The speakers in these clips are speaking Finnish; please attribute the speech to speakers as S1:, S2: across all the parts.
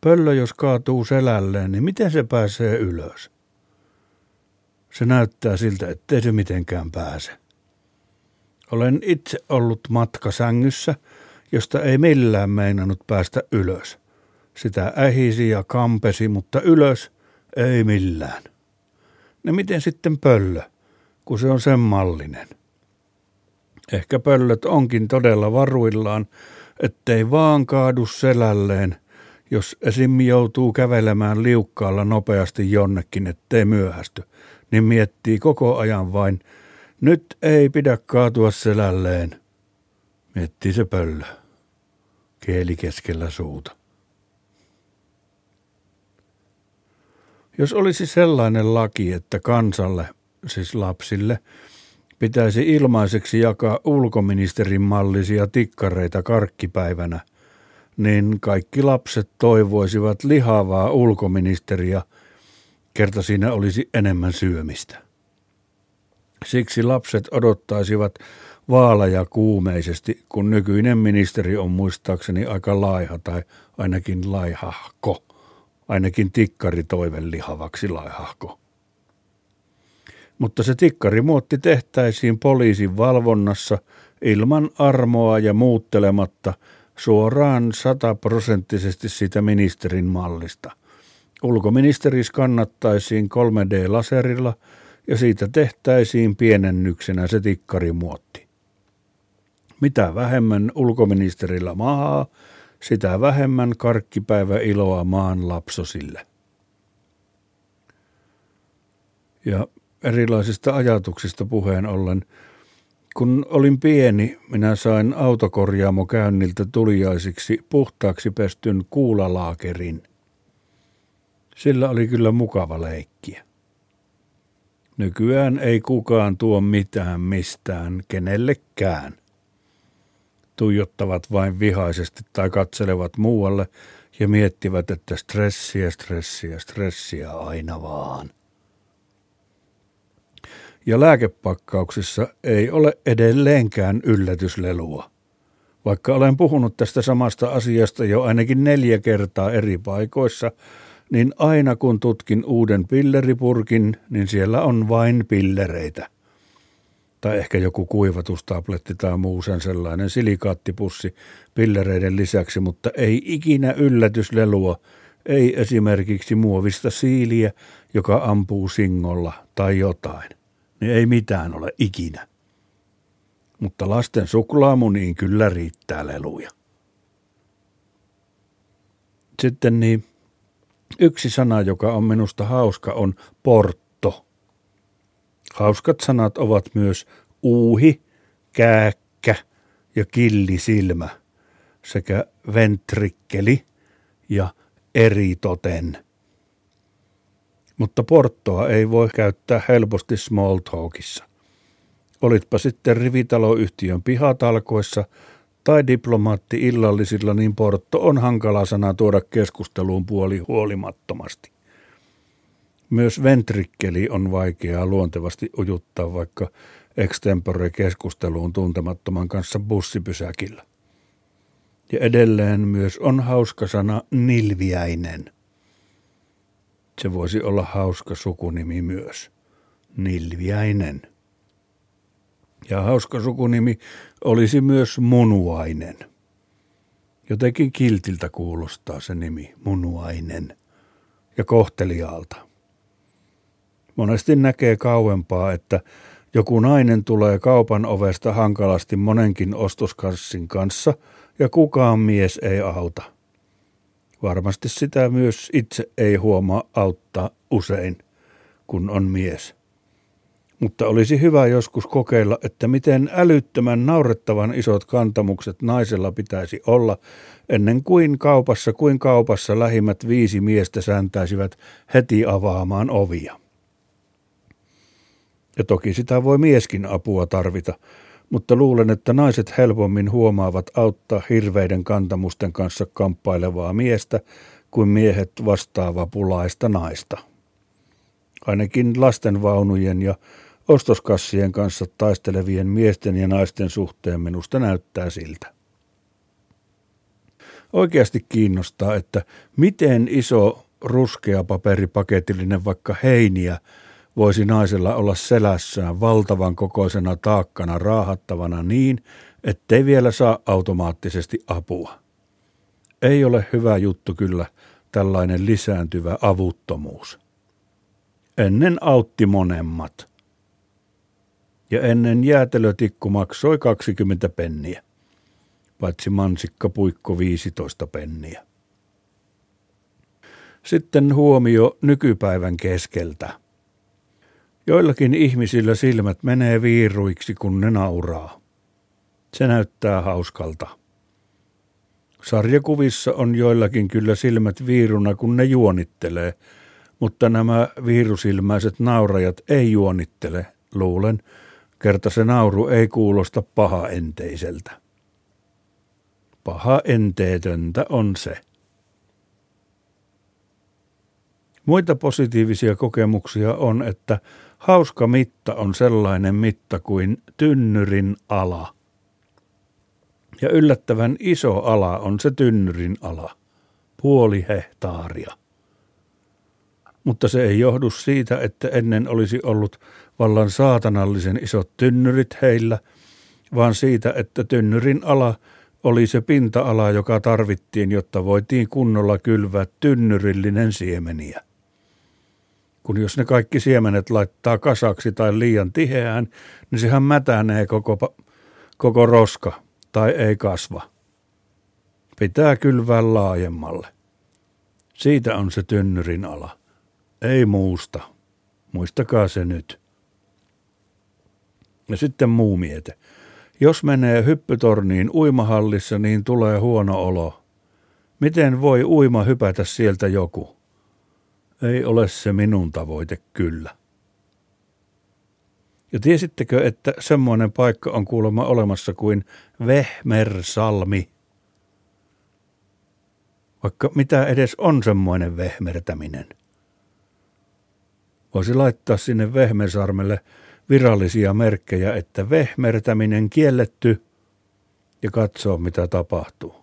S1: pöllö jos kaatuu selälleen, niin miten se pääsee ylös? Se näyttää siltä, ettei se mitenkään pääse. Olen itse ollut matkasängyssä, josta ei millään meinannut päästä ylös. Sitä ähisi ja kampesi, mutta ylös ei millään. Ne miten sitten pöllö, kun se on sen mallinen? Ehkä pöllöt onkin todella varuillaan, ettei vaan kaadu selälleen, jos esim. joutuu kävelemään liukkaalla nopeasti jonnekin, ettei myöhästy, niin miettii koko ajan vain, nyt ei pidä kaatua selälleen, miettii se pöllö, kieli keskellä suuta. Jos olisi sellainen laki, että kansalle, siis lapsille, pitäisi ilmaiseksi jakaa ulkoministerin mallisia tikkareita karkkipäivänä, niin kaikki lapset toivoisivat lihavaa ulkoministeriä, kerta siinä olisi enemmän syömistä. Siksi lapset odottaisivat vaaleja kuumeisesti, kun nykyinen ministeri on muistaakseni aika laiha tai ainakin laihahko, ainakin tikkari toiven lihavaksi laihahko. Mutta se tikkarimuotti tehtäisiin poliisin valvonnassa ilman armoa ja muuttelematta suoraan sataprosenttisesti siitä ministerin mallista. Ulkoministeris kannattaisiin 3D-laserilla ja siitä tehtäisiin pienennyksenä se tikkarimuotti. Mitä vähemmän ulkoministerillä mahaa, sitä vähemmän karkkipäivä iloa maan lapsosille. Ja erilaisista ajatuksista puheen ollen, kun olin pieni, minä sain autokorjaamo käynniltä tuliaisiksi puhtaaksi pestyn kuulalaakerin. Sillä oli kyllä mukava leikkiä. Nykyään ei kukaan tuo mitään mistään kenellekään. Tuijottavat vain vihaisesti tai katselevat muualle ja miettivät, että stressiä, stressiä, stressiä aina vaan ja lääkepakkauksissa ei ole edelleenkään yllätyslelua. Vaikka olen puhunut tästä samasta asiasta jo ainakin neljä kertaa eri paikoissa, niin aina kun tutkin uuden pilleripurkin, niin siellä on vain pillereitä. Tai ehkä joku kuivatustabletti tai muu sen sellainen silikaattipussi pillereiden lisäksi, mutta ei ikinä yllätyslelua, ei esimerkiksi muovista siiliä, joka ampuu singolla tai jotain niin ei mitään ole ikinä. Mutta lasten suklaamuniin kyllä riittää leluja. Sitten niin, yksi sana, joka on minusta hauska, on portto. Hauskat sanat ovat myös uuhi, kääkkä ja killisilmä sekä ventrikkeli ja eritoten – mutta porttoa ei voi käyttää helposti small talkissa. Olitpa sitten rivitaloyhtiön pihatalkoissa tai diplomaatti illallisilla, niin portto on hankala sana tuoda keskusteluun puoli huolimattomasti. Myös ventrikkeli on vaikeaa luontevasti ujuttaa vaikka extempore keskusteluun tuntemattoman kanssa bussipysäkillä. Ja edelleen myös on hauska sana nilviäinen – se voisi olla hauska sukunimi myös. Nilviäinen. Ja hauska sukunimi olisi myös Munuainen. Jotenkin kiltiltä kuulostaa se nimi, Munuainen. Ja kohteliaalta. Monesti näkee kauempaa, että joku nainen tulee kaupan ovesta hankalasti monenkin ostoskassin kanssa ja kukaan mies ei auta – Varmasti sitä myös itse ei huomaa auttaa usein, kun on mies. Mutta olisi hyvä joskus kokeilla, että miten älyttömän naurettavan isot kantamukset naisella pitäisi olla, ennen kuin kaupassa kuin kaupassa lähimmät viisi miestä säntäisivät heti avaamaan ovia. Ja toki sitä voi mieskin apua tarvita, mutta luulen, että naiset helpommin huomaavat auttaa hirveiden kantamusten kanssa kamppailevaa miestä kuin miehet vastaava pulaista naista. Ainakin lastenvaunujen ja ostoskassien kanssa taistelevien miesten ja naisten suhteen minusta näyttää siltä. Oikeasti kiinnostaa, että miten iso ruskea paperipaketillinen vaikka heiniä voisi naisella olla selässään valtavan kokoisena taakkana raahattavana niin, ettei vielä saa automaattisesti apua. Ei ole hyvä juttu kyllä tällainen lisääntyvä avuttomuus. Ennen autti monemmat. Ja ennen jäätelötikku maksoi 20 penniä, paitsi mansikkapuikko 15 penniä. Sitten huomio nykypäivän keskeltä. Joillakin ihmisillä silmät menee viiruiksi, kun ne nauraa. Se näyttää hauskalta. Sarjakuvissa on joillakin kyllä silmät viiruna, kun ne juonittelee, mutta nämä viirusilmäiset naurajat ei juonittele, luulen, kerta se nauru ei kuulosta paha enteiseltä. Paha enteetöntä on se. Muita positiivisia kokemuksia on, että hauska mitta on sellainen mitta kuin tynnyrin ala. Ja yllättävän iso ala on se tynnyrin ala, puoli hehtaaria. Mutta se ei johdu siitä, että ennen olisi ollut vallan saatanallisen isot tynnyrit heillä, vaan siitä, että tynnyrin ala oli se pinta-ala, joka tarvittiin, jotta voitiin kunnolla kylvää tynnyrillinen siemeniä kun jos ne kaikki siemenet laittaa kasaksi tai liian tiheään, niin sehän mätänee koko, koko roska tai ei kasva. Pitää kylvää laajemmalle. Siitä on se tynnyrin ala. Ei muusta. Muistakaa se nyt. Ja sitten muu miete. Jos menee hyppytorniin uimahallissa, niin tulee huono olo. Miten voi uima hypätä sieltä joku? Ei ole se minun tavoite kyllä. Ja tiesittekö, että semmoinen paikka on kuulemma olemassa kuin Vehmersalmi? Vaikka mitä edes on semmoinen vehmertäminen. Voisi laittaa sinne Vehmersarmelle virallisia merkkejä, että vehmertäminen kielletty ja katsoa mitä tapahtuu.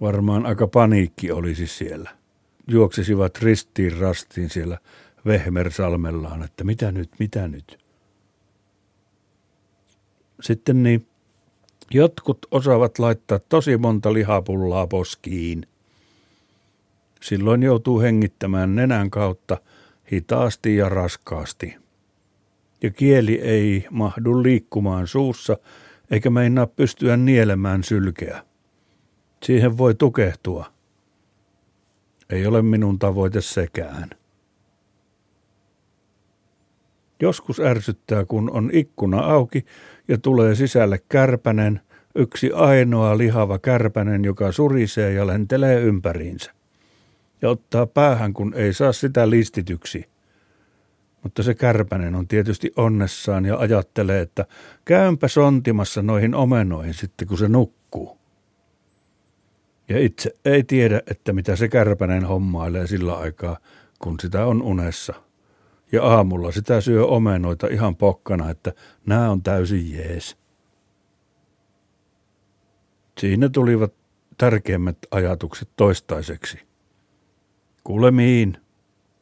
S1: Varmaan aika paniikki olisi siellä juoksisivat ristiin rastiin siellä Vehmersalmellaan, että mitä nyt, mitä nyt. Sitten niin, jotkut osaavat laittaa tosi monta lihapullaa poskiin. Silloin joutuu hengittämään nenän kautta hitaasti ja raskaasti. Ja kieli ei mahdu liikkumaan suussa, eikä meinaa pystyä nielemään sylkeä. Siihen voi tukehtua – ei ole minun tavoite sekään. Joskus ärsyttää, kun on ikkuna auki ja tulee sisälle kärpänen, yksi ainoa lihava kärpänen, joka surisee ja lentelee ympäriinsä. Ja ottaa päähän, kun ei saa sitä listityksi. Mutta se kärpänen on tietysti onnessaan ja ajattelee, että käynpä sontimassa noihin omenoihin sitten, kun se nukkuu. Ja itse ei tiedä, että mitä se kärpänen hommailee sillä aikaa, kun sitä on unessa. Ja aamulla sitä syö omenoita ihan pokkana, että nämä on täysin jees. Siinä tulivat tärkeimmät ajatukset toistaiseksi. Kuulemiin.